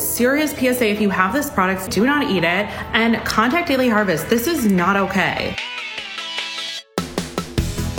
Serious PSA if you have this product, do not eat it and contact Daily Harvest. This is not okay.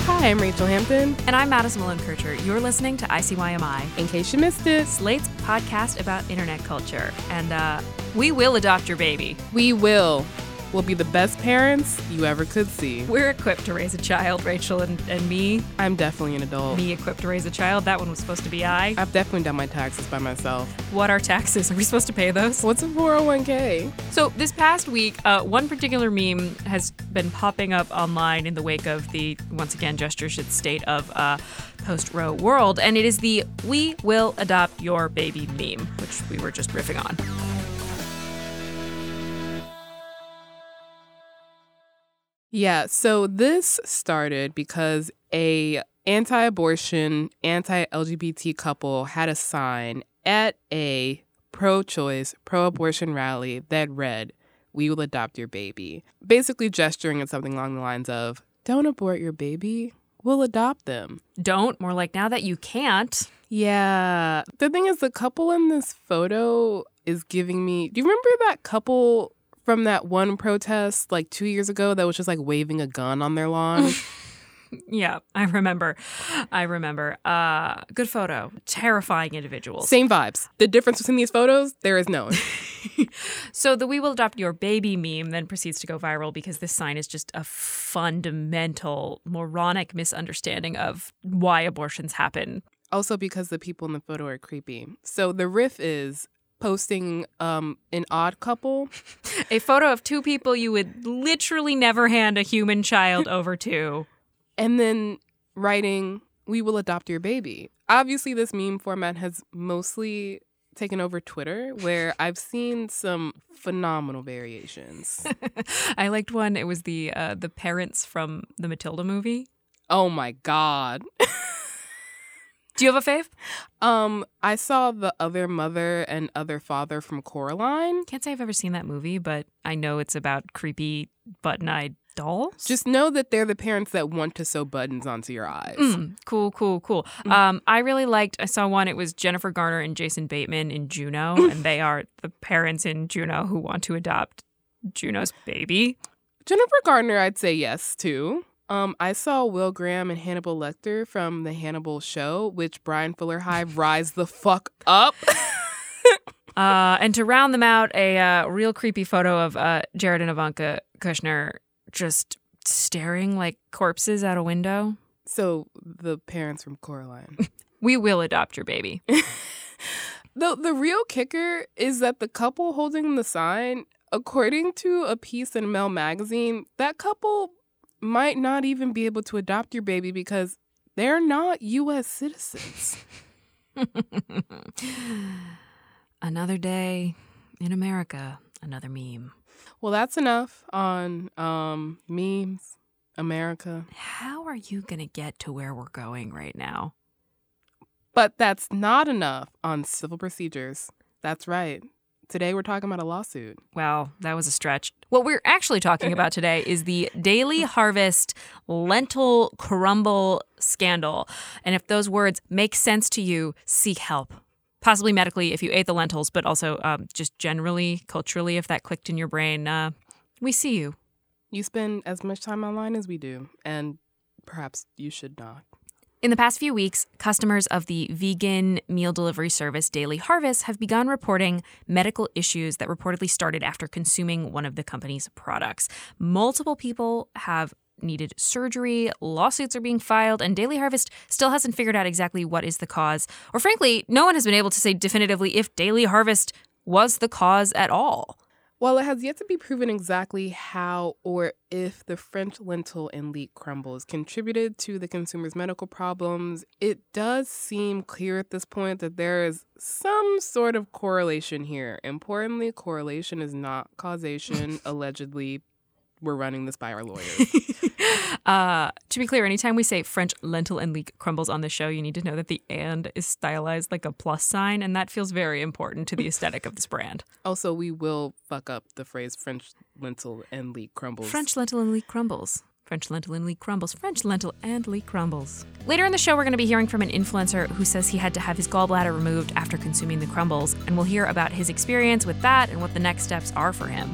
Hi, I'm Rachelle Hampton. And I'm Madison Malone Kircher. You're listening to ICYMI, In case you missed it, Slate's podcast about internet culture. And uh, we will adopt your baby. we will. We'll be the best parents you ever could see. We're equipped to raise a child, Rachelle and, and me. I'm definitely an adult. Me equipped to raise a child. That one was supposed to be I. I've definitely done my taxes by myself. What are taxes? Are we supposed to pay those? What's a 401k? So this past week, uh, one particular meme has been popping up online in the wake of the once again gesture should state of uh, post Roe world, and it is the "We will adopt your baby" meme, which we were just riffing on. Yeah, so this started because a anti-abortion, anti-LGBT couple had a sign at a pro-choice, pro-abortion rally that read, "We will adopt your baby." Basically gesturing at something along the lines of, "Don't abort your baby. We'll adopt them." Don't more like now that you can't. Yeah. The thing is, the couple in this photo is giving me. Do you remember that couple from that one protest like two years ago that was just like waving a gun on their lawn? Yeah, I remember. I remember. Uh, good photo. Terrifying individuals. Same vibes. The difference between these photos, there is no. So the "We will adopt your baby" meme then proceeds to go viral because this sign is just a fundamental moronic misunderstanding of why abortions happen. also, because the people in the photo are creepy. So the riff is posting um, an odd couple. A photo of two people you would literally never hand a human child over to. and then writing we will adopt your baby obviously this meme format has mostly taken over twitter where i've seen some phenomenal variations I liked one. It was the uh, the parents from the Matilda movie. oh my god Do you have a fave? um i saw the other mother and other father from coraline Can't say I've ever seen that movie, but I know it's about creepy button-eyed dolls. just know that they're the parents that want to sew buttons onto your eyes Mm, cool, cool, cool. Um, I really liked. I saw one. It was Jennifer Garner and Jason Bateman in Juno, and they are the parents in Juno who want to adopt Juno's baby. jennifer Garner, i'd say yes to um, I saw Will Graham and Hannibal Lecter from the Hannibal show, which Bryan Fuller High rise the fuck up. Uh, and to round them out, a uh, real creepy photo of uh, Jared and Ivanka Kushner just staring like corpses out a window. So the parents from Coraline. We will adopt your baby. the the real kicker is that the couple holding the sign, according to a piece in Mel magazine, that couple might not even be able to adopt your baby because they're not US citizens. another day in America, another meme. well, that's enough on um memes, America. How are you going to get to where we're going right now? But that's not enough on civil procedures. That's right. Today we're talking about a lawsuit. Wow, that was a stretch. What we're actually talking about today is the Daily Harvest lentil crumble scandal. And if those words make sense to you, seek help. Possibly medically if you ate the lentils, but also um, just generally, culturally, if that clicked in your brain. Uh, we see you. You spend as much time online as we do, and perhaps you should not. In the past few weeks, customers of the vegan meal delivery service Daily Harvest have begun reporting medical issues that reportedly started after consuming one of the company's products. Multiple people have needed surgery, lawsuits are being filed, and Daily Harvest still hasn't figured out exactly what is the cause. Or frankly, no one has been able to say definitively if Daily Harvest was the cause at all. While it has yet to be proven exactly how or if the French lentil and leek crumbles contributed to the consumer's medical problems, it does seem clear at this point that there is some sort of correlation here. Importantly, correlation is not causation. Allegedly, we're running this by our lawyers. Uh, to be clear, anytime we say French lentil and leek crumbles on the show, you need to know that the and is stylized like a plus sign, and that feels very important to the aesthetic of this brand. also, we will fuck up the phrase French lentil and leek crumbles. French lentil and leek crumbles. French lentil and leek crumbles. French lentil and leek crumbles. Later in the show, we're going to be hearing from an influencer who says he had to have his gallbladder removed after consuming the crumbles, and we'll hear about his experience with that and what the next steps are for him.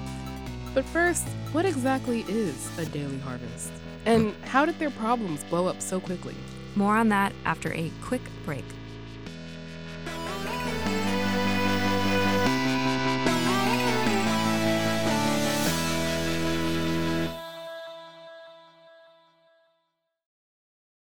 But first, what exactly is a daily harvest? And how did their problems blow up so quickly? More on that after a quick break.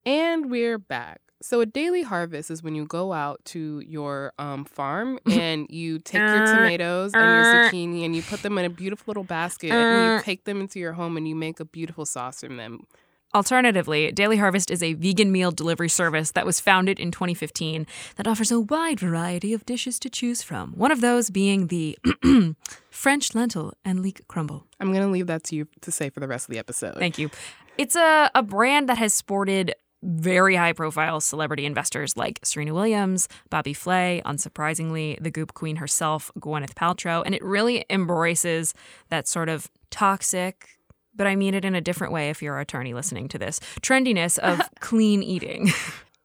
And we're back. So a daily harvest is when you go out to your um, farm and you take your uh, tomatoes and your uh. zucchini and you put them in a beautiful little basket and you uh. take them into your home and you make a beautiful sauce from them. Alternatively, Daily Harvest is a vegan meal delivery service that was founded in 2015 that offers a wide variety of dishes to choose from. One of those being the French lentil and leek crumble. I'm going to leave that to you to say for the rest of the episode. Thank you. It's a, a brand that has sported very high profile celebrity investors like Serena Williams, Bobby Flay, unsurprisingly, the Goop Queen herself, Gwyneth Paltrow, and it really embraces that sort of toxic, but I mean it in a different way if you're an attorney listening to this, trendiness of clean eating.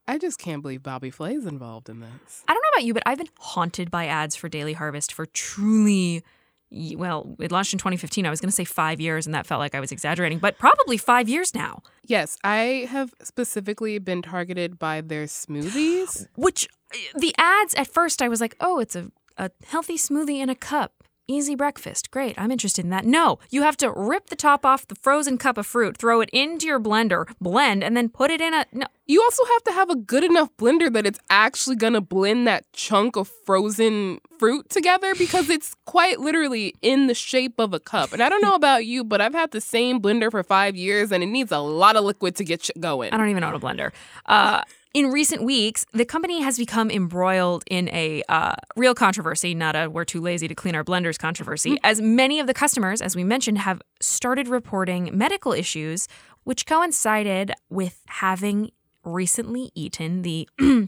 I just can't believe Bobby Flay is involved in this. I don't know about you, but I've been haunted by ads for Daily Harvest for truly well, it launched in 2015. I was going to say five years, and that felt like I was exaggerating, but probably five years now. Yes, I have specifically been targeted by their smoothies. Which eh, the ads at first, I was like, oh, it's a, a healthy smoothie in a cup. Easy breakfast. Great. I'm interested in that. No, you have to rip the top off the frozen cup of fruit, throw it into your blender, blend, and then put it in a. No. You also have to have a good enough blender that it's actually going to blend that chunk of frozen fruit together because it's quite literally in the shape of a cup. And I don't know about you, but I've had the same blender for five years and it needs a lot of liquid to get going. I don't even own a blender. Uh, in recent weeks, the company has become embroiled in a uh, real controversy, not a we're too lazy to clean our blenders controversy, mm-hmm. as many of the customers, as we mentioned, have started reporting medical issues, which coincided with having recently eaten the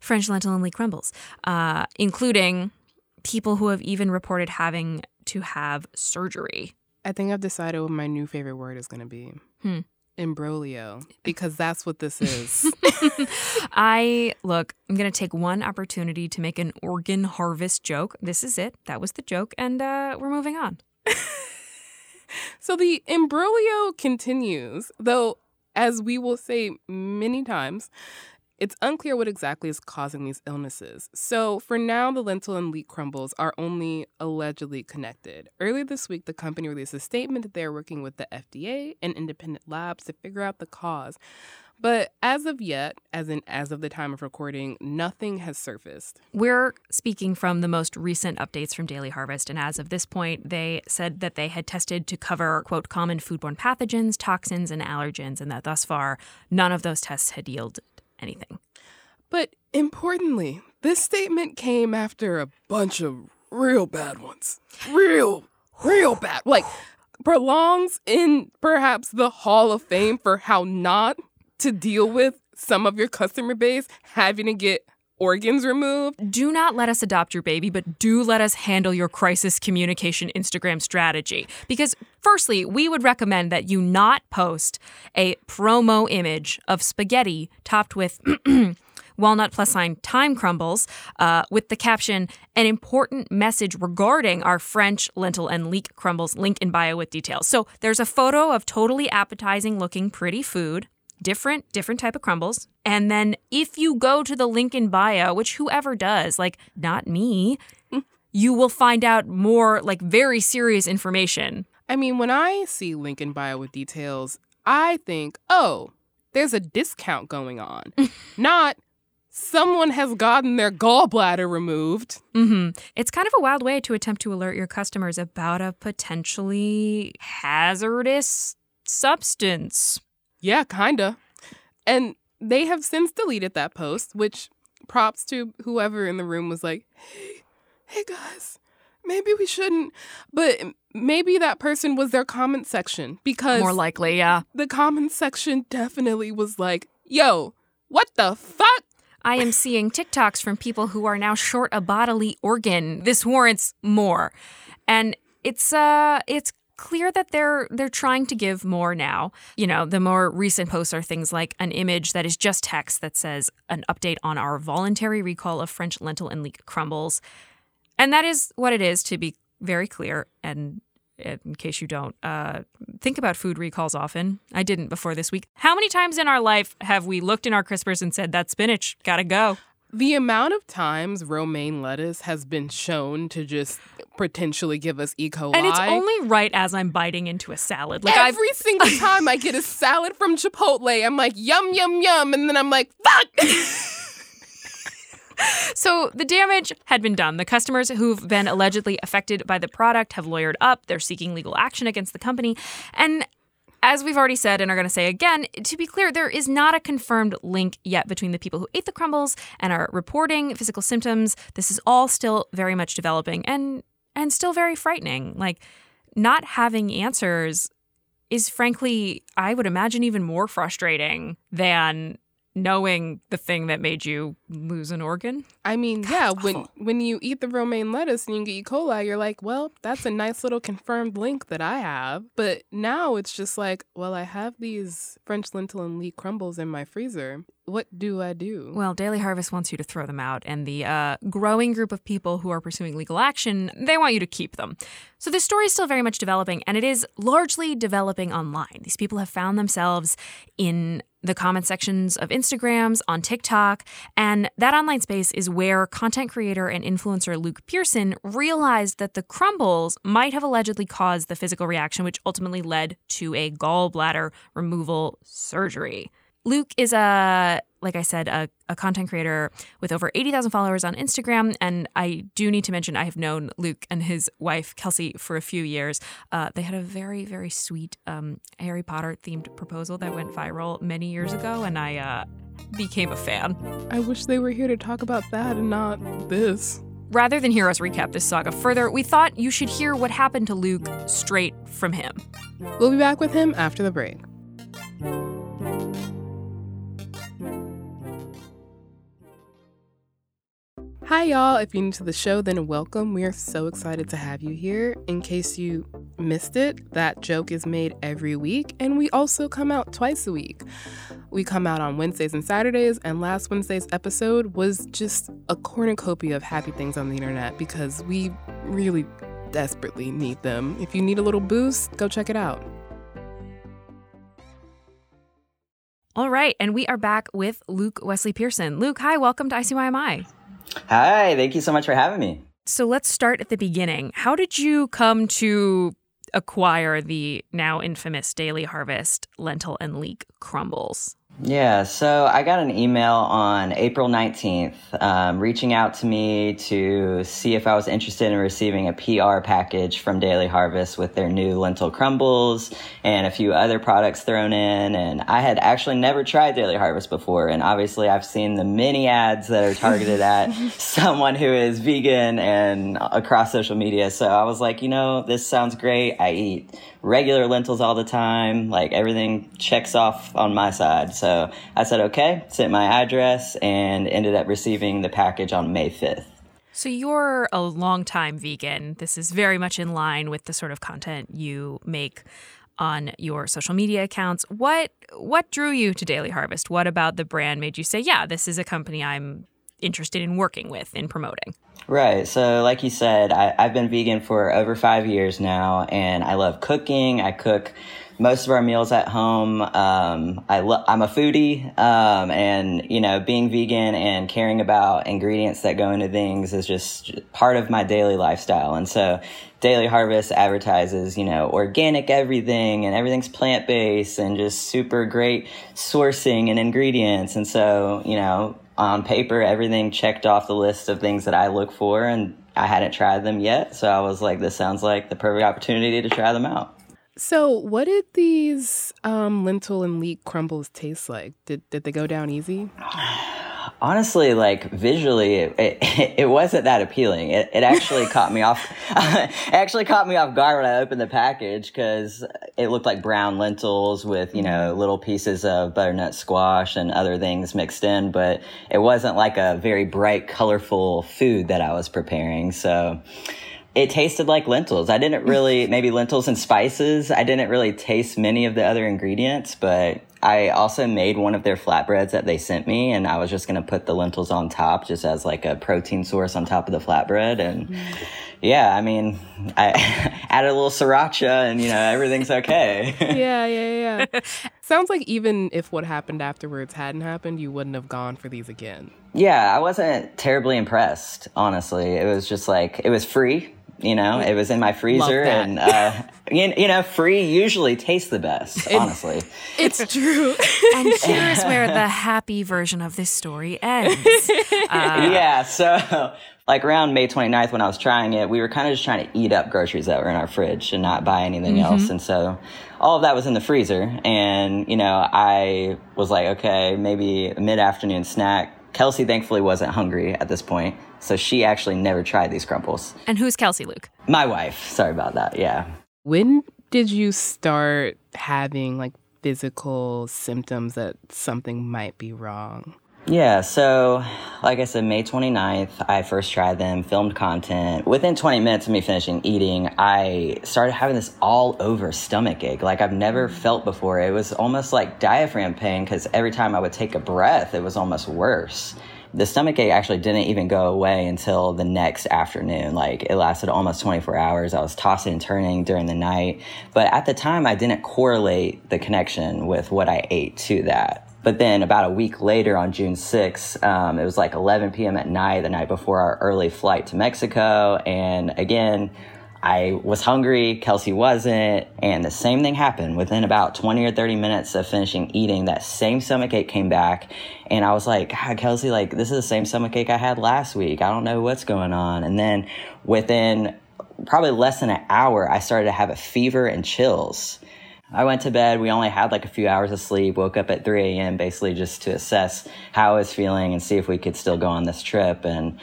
French lentil and leek crumbles, uh, including people who have even reported having to have surgery. I think I've decided what my new favorite word is going to be. Hmm imbroglio because that's what this is. I look, I'm going to take one opportunity to make an organ harvest joke. This is it. That was the joke and uh, we're moving on. so the imbroglio continues, though as we will say many times, it's unclear what exactly is causing these illnesses. So, for now, the lentil and leek crumbles are only allegedly connected. Earlier this week, the company released a statement that they're working with the FDA and independent labs to figure out the cause. But as of yet, as in as of the time of recording, nothing has surfaced. We're speaking from the most recent updates from Daily Harvest, and as of this point, they said that they had tested to cover quote common foodborne pathogens, toxins, and allergens, and that thus far none of those tests had yielded anything. But importantly, this statement came after a bunch of real bad ones. Real, real bad. Like, belongs in perhaps the Hall of Fame for how not to deal with some of your customer base having to get organs removed. Do not let us adopt your baby, but do let us handle your crisis communication Instagram strategy. Because, firstly, we would recommend that you not post a promo image of spaghetti topped with. walnut plus sign time crumbles uh, with the caption an important message regarding our french lentil and leek crumbles link in bio with details so there's a photo of totally appetizing looking pretty food different different type of crumbles. And then if you go to the link in bio which whoever does like not me you will find out more like very serious information. I mean when i see link in bio with details i think oh there's a discount going on. Not someone has gotten their gallbladder removed. Mm-hmm. it's kind of a wild way to attempt to alert your customers about a potentially hazardous substance yeah, kinda. And they have since deleted that post, which props to whoever in the room was like, hey, hey guys, maybe we shouldn't. But maybe that person was their comment section because. More likely, yeah. The comment section definitely was like, yo, what the fuck? I am seeing TikToks from people who are now short a bodily organ. This warrants more. And it's uh it's clear that they're they're trying to give more now. You know, the more recent posts are things like an image that is just text that says an update on our voluntary recall of French lentil and leek crumbles. And that is what it is to be very clear and in case you don't uh, think about food recalls often. I didn't before this week. How many times in our life have we looked in our crispers and said, that spinach, gotta go? The amount of times romaine lettuce has been shown to just potentially give us E. coli. And it's only right as I'm biting into a salad. Like every I've... single time I get a salad from Chipotle, I'm like, yum, yum, yum. And then I'm like, fuck. so the damage had been done. The customers who've been allegedly affected by the product have lawyered up. They're seeking legal action against the company. And as we've already said and are going to say again, to be clear, there is not a confirmed link yet between the people who ate the crumbles and are reporting physical symptoms. This is all still very much developing and and still very frightening. Like not having answers is frankly, I would imagine even more frustrating than knowing the thing that made you lose an organ. I mean, God, yeah, when when you eat the romaine lettuce and you get E. coli, you're like, well, that's a nice little confirmed link that I have. But now it's just like, well, I have these French lentil and leek crumbles in my freezer. What do I do? Well, Daily Harvest wants you to throw them out, and the uh, growing group of people who are pursuing legal action, they want you to keep them. So the story is still very much developing, and it is largely developing online. These people have found themselves in the comment sections of Instagrams, on TikTok, and that online space is where content creator and influencer Luke Pearson realized that the crumbles might have allegedly caused the physical reaction, which ultimately led to a gallbladder removal surgery. Luke is a, like I said, a, a content creator with over 80,000 followers on Instagram. And I do need to mention, I have known Luke and his wife, Kelsey, for a few years. Uh, they had a very, very sweet um, Harry Potter themed proposal that went viral many years ago. And I uh, became a fan. I wish they were here to talk about that and not this. Rather than hear us recap this saga further, we thought you should hear what happened to Luke straight from him. We'll be back with him after the break. Hi, y'all. If you're new to the show, then welcome. We are so excited to have you here. In case you missed it, that joke is made every week, and we also come out twice a week. We come out on Wednesdays and Saturdays, and last Wednesday's episode was just a cornucopia of happy things on the internet because we really desperately need them. If you need a little boost, go check it out. All right, and we are back with Luke Wesley Pearson. Luke, hi, welcome to ICYMI. Hi, thank you so much for having me. So let's start at the beginning. How did you come to acquire the now infamous Daily Harvest lentil and leek crumbles? Yeah, so I got an email on April 19th um, reaching out to me to see if I was interested in receiving a PR package from Daily Harvest with their new lentil crumbles and a few other products thrown in. And I had actually never tried Daily Harvest before. And obviously, I've seen the many ads that are targeted at someone who is vegan and across social media. So I was like, you know, this sounds great. I eat regular lentils all the time. Like everything checks off on my side. So I said, okay, sent my address and ended up receiving the package on May 5th. So you're a longtime vegan. This is very much in line with the sort of content you make on your social media accounts. What what drew you to Daily Harvest? What about the brand made you say, "Yeah, this is a company I'm interested in working with in promoting?" Right. So, like you said, I, have been vegan for over five years now, and I love cooking. I cook most of our meals at home. Um, I lo- I'm a foodie, um, and you know, being vegan and caring about ingredients that go into things is just part of my daily lifestyle. And so, Daily Harvest advertises, you know, organic everything and everything's plant based and just super great sourcing and ingredients. And so, you know, on paper, everything checked off the list of things that I look for, and I hadn't tried them yet. So I was like, this sounds like the perfect opportunity to try them out. So, what did these um, lentil and leek crumbles taste like? Did did they go down easy? honestly, like visually, it, it, it, wasn't that appealing. It, it actually caught me off. it actually caught me off guard when I opened the package because it looked like brown lentils with you know mm-hmm. little pieces of butternut squash and other things mixed in, but it wasn't like a very bright, colorful food that I was preparing. So it tasted like lentils. I didn't really, maybe lentils and spices. I didn't really taste many of the other ingredients, but I also made one of their flatbreads that they sent me, and I was just going to put the lentils on top just as like a protein source on top of the flatbread. And mm. yeah, I mean, I added a little sriracha, and you know, everything's okay. yeah, yeah, yeah. Sounds like even if what happened afterwards hadn't happened, you wouldn't have gone for these again. Yeah, I wasn't terribly impressed, honestly. It was just like, it was free you know, it was in my freezer, and uh, you, you, know, free usually tastes the best. It, honestly, it's true. and here's where the happy version of this story ends. Uh, yeah, so like around May 29th when I was trying it, we were kind of just trying to eat up groceries that were in our fridge and not buy anything mm-hmm. else. And so all of that was in the freezer. And, you know, I was like, okay, maybe a mid afternoon snack. Kelsey thankfully wasn't hungry at this point. So she actually never tried these crumbles. And who's Kelsey Luke? My wife. Sorry about that. Yeah. When did you start having like physical symptoms that something might be wrong? Yeah, so like I said, May 29th, I first tried them, filmed content. Within 20 minutes of me finishing eating, I started having this all over stomach ache like I've never mm. felt before. It was almost like diaphragm pain because every time I would take a breath, it was almost worse the stomach ache actually didn't even go away until the next afternoon. Like it lasted almost 24 hours. I was tossing and turning during the night. But at the time, I didn't correlate the connection with what I ate to that. But then about a week later on June 6th, um, it was like 11 p.m. at night, the night before our early flight to Mexico. And again, I was hungry, Kelsey wasn't, and the same thing happened. Within about 20 or 30 minutes of finishing eating, that same stomach ache came back, and I was like, God, Kelsey, like, this is the same stomach ache I had last week. I don't know what's going on. And then within probably less than an hour, I started to have a fever and chills. I went to bed. We only had like a few hours of sleep. Woke up at 3 a.m. basically just to assess how I was feeling and see if we could still go on this trip. And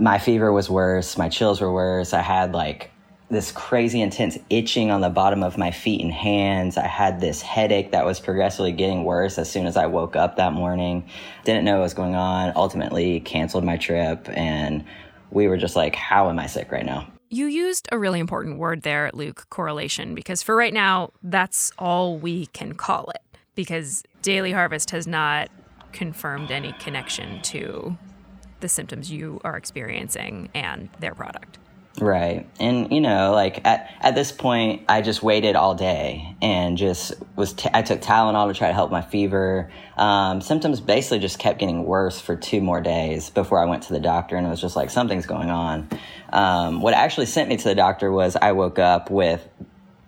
my fever was worse. My chills were worse. I had like this crazy intense itching on the bottom of my feet and hands. I had this headache that was progressively getting worse as soon as I woke up that morning. Didn't know what was going on. Ultimately canceled my trip and we were just like, how am I sick right now? You used a really important word there, Luke, correlation, because for right now, that's all we can call it because Daily Harvest has not confirmed any connection to the symptoms you are experiencing and their product. Right. And, you know, like at, at this point, I just waited all day and just was, t- I took Tylenol to try to help my fever. Um, symptoms basically just kept getting worse for two more days before I went to the doctor. And it was just like, something's going on. Um, what actually sent me to the doctor was I woke up with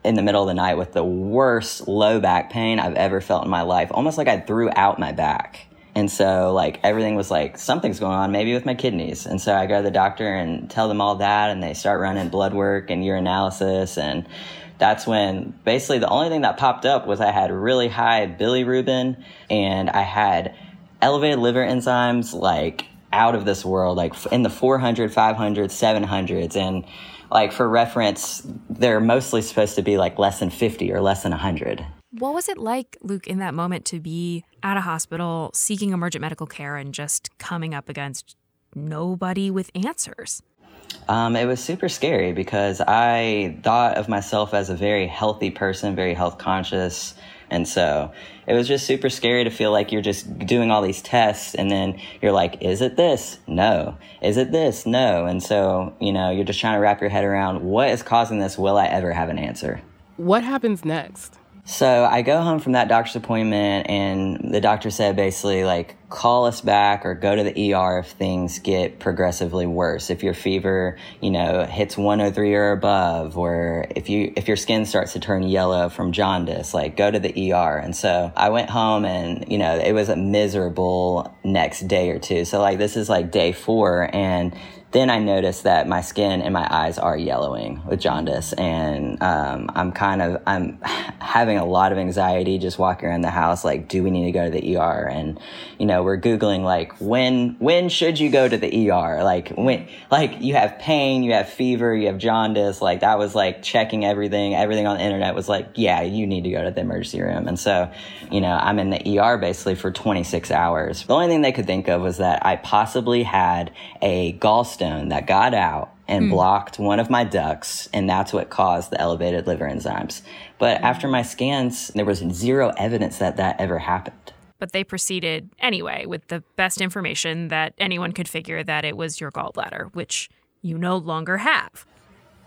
in the middle of the night with the worst low back pain I've ever felt in my life, almost like I threw out my back. And so like everything was like something's going on maybe with my kidneys. And so I go to the doctor and tell them all that and they start running blood work and urinalysis and that's when basically the only thing that popped up was I had really high bilirubin and I had elevated liver enzymes like out of this world like in the 400 500 700s and like for reference they're mostly supposed to be like less than 50 or less than 100 what was it like, Luke, in that moment to be at a hospital seeking emergent medical care and just coming up against nobody with answers? Um, it was super scary because I thought of myself as a very healthy person, very health conscious. And so it was just super scary to feel like you're just doing all these tests and then you're like, is it this? No. Is it this? No. And so, you know, you're just trying to wrap your head around what is causing this? Will I ever have an answer? What happens next? So I go home from that doctor's appointment, and the doctor said basically, like, call us back or go to the ER if things get progressively worse. If your fever, you know, hits 103 or above, or if you if your skin starts to turn yellow from jaundice, like go to the ER. And so I went home, and you know, it was a miserable next day or two. So like this is like day four, and then I noticed that my skin and my eyes are yellowing with jaundice, and um, I'm kind of I'm having a lot of anxiety just walking around the house. Like, do we need to go to the ER? And you know, we're googling like when when should you go to the ER? Like when like you have pain, you have fever, you have jaundice. Like that was like checking everything. Everything on the internet was like, yeah, you need to go to the emergency room. And so, you know, I'm in the ER basically for 26 hours. The only thing they could think of was that I possibly had a gallstone that got out and hmm. blocked one of my ducts, and that's what caused the elevated liver enzymes. But hmm. after my scans, there was zero evidence that that ever happened. But they proceeded anyway with the best information that anyone could figure that it was your gallbladder, which you no longer have.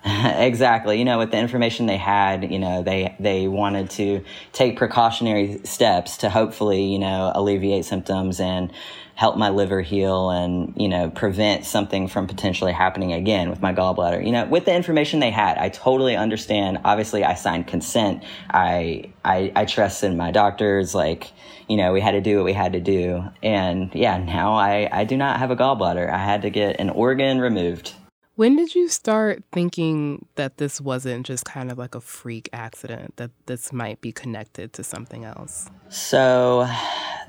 exactly. You know, with the information they had, you know, they they wanted to take precautionary steps to hopefully, you know, alleviate symptoms and help my liver heal and, you know, prevent something from potentially happening again with my gallbladder. You know, with the information they had, I totally understand. Obviously, I signed consent. I I I in my doctors like, you know, we had to do what we had to do. And yeah, now I I do not have a gallbladder. I had to get an organ removed. When did you start thinking that this wasn't just kind of like a freak accident, that this might be connected to something else? So,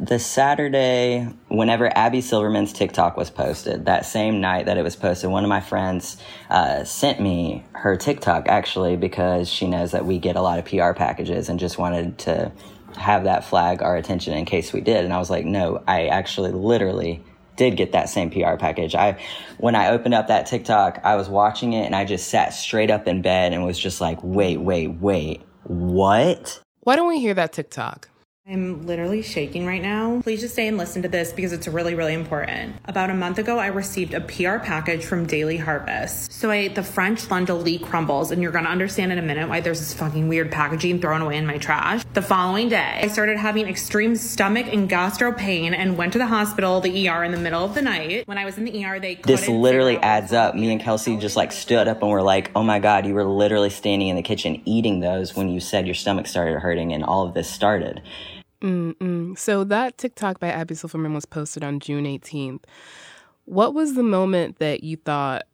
the Saturday, whenever Abby Silverman's TikTok was posted, that same night that it was posted, one of my friends uh, sent me her TikTok actually because she knows that we get a lot of PR packages and just wanted to have that flag our attention in case we did. And I was like, no, I actually literally did get that same PR package. I when I opened up that TikTok, I was watching it and I just sat straight up in bed and was just like, "Wait, wait, wait. What?" Why don't we hear that TikTok? I'm literally shaking right now. Please just stay and listen to this because it's really, really important. About a month ago, I received a PR package from Daily Harvest. So I ate the French Lundalee crumbles, and you're gonna understand in a minute why there's this fucking weird packaging thrown away in my trash. The following day, I started having extreme stomach and gastro pain and went to the hospital, the ER, in the middle of the night. When I was in the ER, they This literally adds up. Me and Kelsey just like stood up and were like, "Oh my god, you were literally standing in the kitchen eating those when you said your stomach started hurting and all of this started." Mm-mm. So that TikTok by Abby Silverman was posted on June 18th. What was the moment that you thought,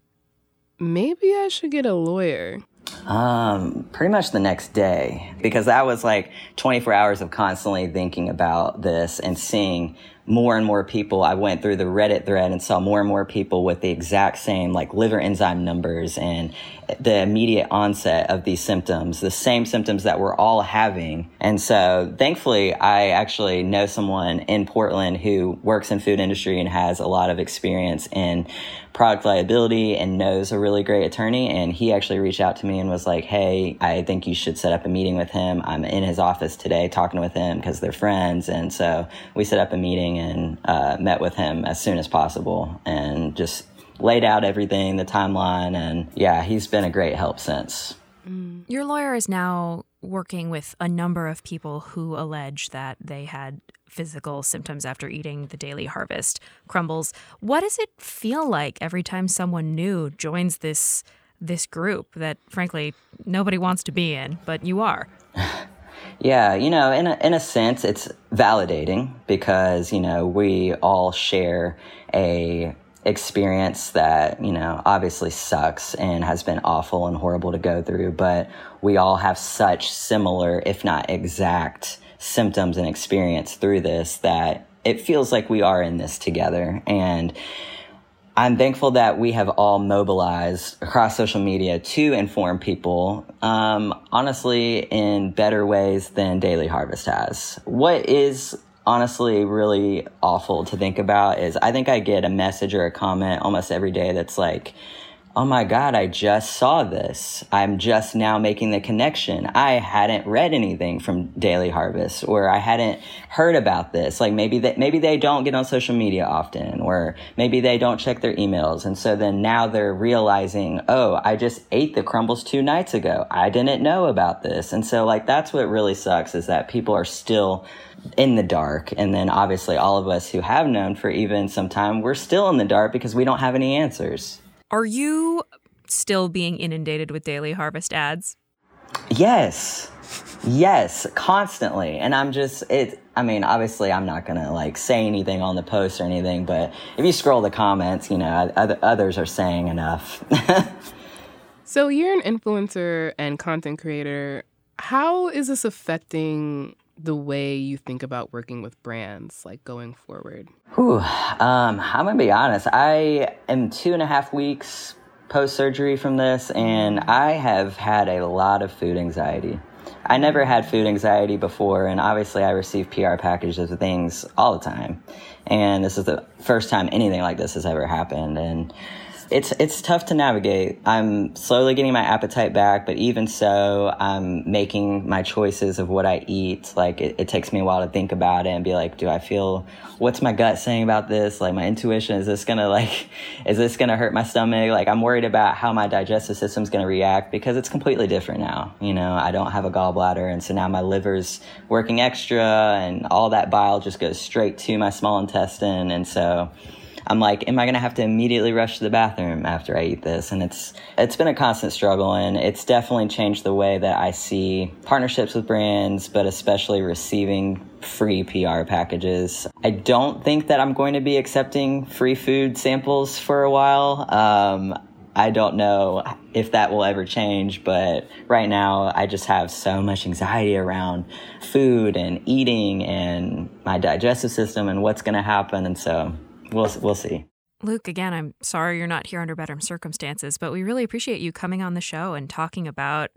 maybe I should get a lawyer? Um, pretty much the next day because that was like 24 hours of constantly thinking about this and seeing more and more people. I went through the Reddit thread and saw more and more people with the exact same like liver enzyme numbers and the immediate onset of these symptoms, the same symptoms that we're all having. And so thankfully, I actually know someone in Portland who works in food industry and has a lot of experience in product liability and knows a really great attorney. And he actually reached out to me and was like, Hey, I think you should set up a meeting with him. I'm in his office today talking with him because they're friends. And so we set up a meeting and uh, met with him as soon as possible and just laid out everything, the timeline. And yeah, he's been a great help since. Your lawyer is now working with a number of people who allege that they had physical symptoms after eating the daily harvest crumbles. What does it feel like every time someone new joins this this group that frankly nobody wants to be in, but you are? Yeah, you know, in a, in a sense, it's validating because, you know, we all share a experience that, you know, obviously sucks and has been awful and horrible to go through, but we all have such similar, if not exact, symptoms and experience through this that it feels like we are in this together. And I'm thankful that we have all mobilized across social media to inform people, um, honestly, in better ways than Daily Harvest has. What is honestly really awful to think about is I think I get a message or a comment almost every day that's like, oh my God, I just saw this. I'm just now making the connection. I hadn't read anything from Daily Harvest or I hadn't heard about this. Like maybe that, maybe they don't get on social media often or maybe they don't check their emails. And so then now they're realizing, oh, I just ate the crumbles two nights ago. I didn't know about this. And so like that's what really sucks is that people are still in the dark. And then obviously all of us who have known for even some time, we're still in the dark because we don't have any answers. Are you still being inundated with daily harvest ads? Yes. Yes, constantly. And I'm just it I mean, obviously I'm not going to like say anything on the post or anything, but if you scroll the comments, you know, other, others are saying enough. So you're an influencer and content creator. How is this affecting the way you think about working with brands, like going forward? Whew. Um, I'm gonna be honest. I am two and a half weeks post surgery from this, and I have had a lot of food anxiety. I never had food anxiety before, and obviously, I receive PR packages of things all the time. And this is the first time anything like this has ever happened. And it's it's tough to navigate. I'm slowly getting my appetite back, but even so, I'm making my choices of what I eat. Like it, it, takes me a while to think about it and be like, do I feel what's my gut saying about this? Like my intuition is this gonna like is this gonna hurt my stomach? Like I'm worried about how my digestive system's gonna react because it's completely different now. You know, I don't have a gallbladder, and so now my liver's working extra, and all that bile just goes straight to my small intestine, and so I'm like, am I going to have to immediately rush to the bathroom after I eat this? And it's it's been a constant struggle, and it's definitely changed the way that I see partnerships with brands, but especially receiving free PR packages. I don't think that I'm going to be accepting free food samples for a while. Um, I don't know if that will ever change, but right now I just have so much anxiety around food and eating and my digestive system and what's going to happen. And so we'll we'll see. Luke, again, I'm sorry you're not here under better circumstances, but we really appreciate you coming on the show and talking about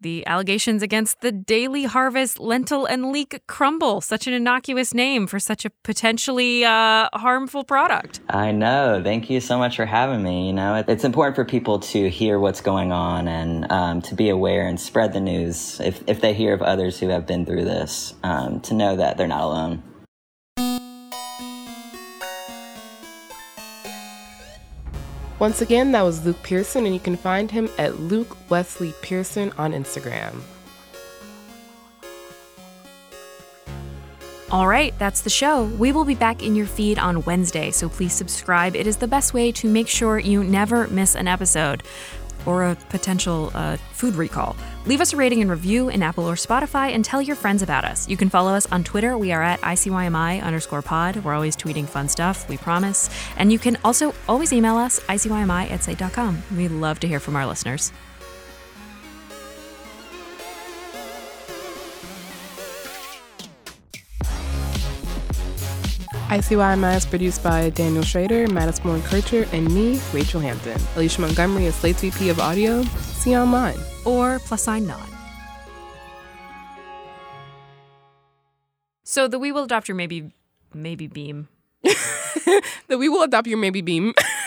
the allegations against the Daily Harvest lentil and leek crumble. Such an innocuous name for such a potentially uh, harmful product. I know. Thank you so much for having me. You know, it's important for people to hear what's going on and um, to be aware and spread the news if, if they hear of others who have been through this, um, to know that they're not alone. Once again, that was Luke Pearson, and you can find him at Luke Wesley Pearson on Instagram. All right, that's the show. We will be back in your feed on Wednesday, so please subscribe. It is the best way to make sure you never miss an episode or a potential uh, food recall. Leave us a rating and review in Apple or Spotify and tell your friends about us. You can follow us on Twitter. We are at ICYMI underscore pod. We're always tweeting fun stuff, we promise. And you can also always email us, ICYMI at slate.com. We love to hear from our listeners. ICYMI is produced by Daniel Schroeder, Madison Malone Kircher, and me, Rachelle Hampton. Alicia Montgomery is Slate's VP of Audio. See you online. Or plus sign not. So the We Will Adopt Your Maybe Maybe Beam. the We Will Adopt Your Maybe Beam.